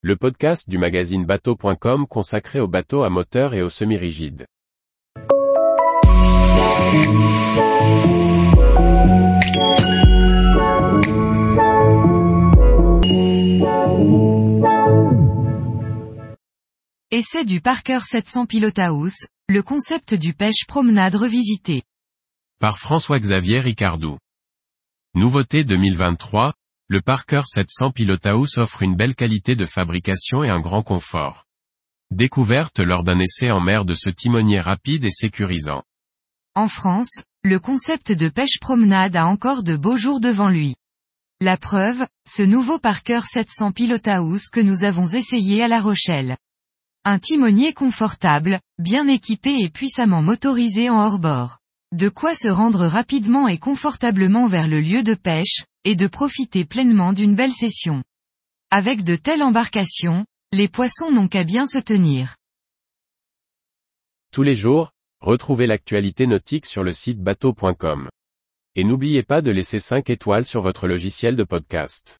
le podcast du magazine bateau.com consacré aux bateaux à moteur et aux semi-rigides. Essai du Parker 700 Pilothouse, le concept du pêche promenade revisité. Par François-Xavier Ricardou. Nouveauté 2023, le Parker 700 Pilothouse offre une belle qualité de fabrication et un grand confort. Découverte lors d'un essai en mer de ce timonier rapide et sécurisant. En France, le concept de pêche promenade a encore de beaux jours devant lui. La preuve, ce nouveau Parker 700 Pilothouse que nous avons essayé à La Rochelle. Un timonier confortable, bien équipé et puissamment motorisé en hors-bord. De quoi se rendre rapidement et confortablement vers le lieu de pêche, et de profiter pleinement d'une belle session. Avec de telles embarcations, les poissons n'ont qu'à bien se tenir. Tous les jours, retrouvez l'actualité nautique sur le site bateau.com. Et n'oubliez pas de laisser 5 étoiles sur votre logiciel de podcast.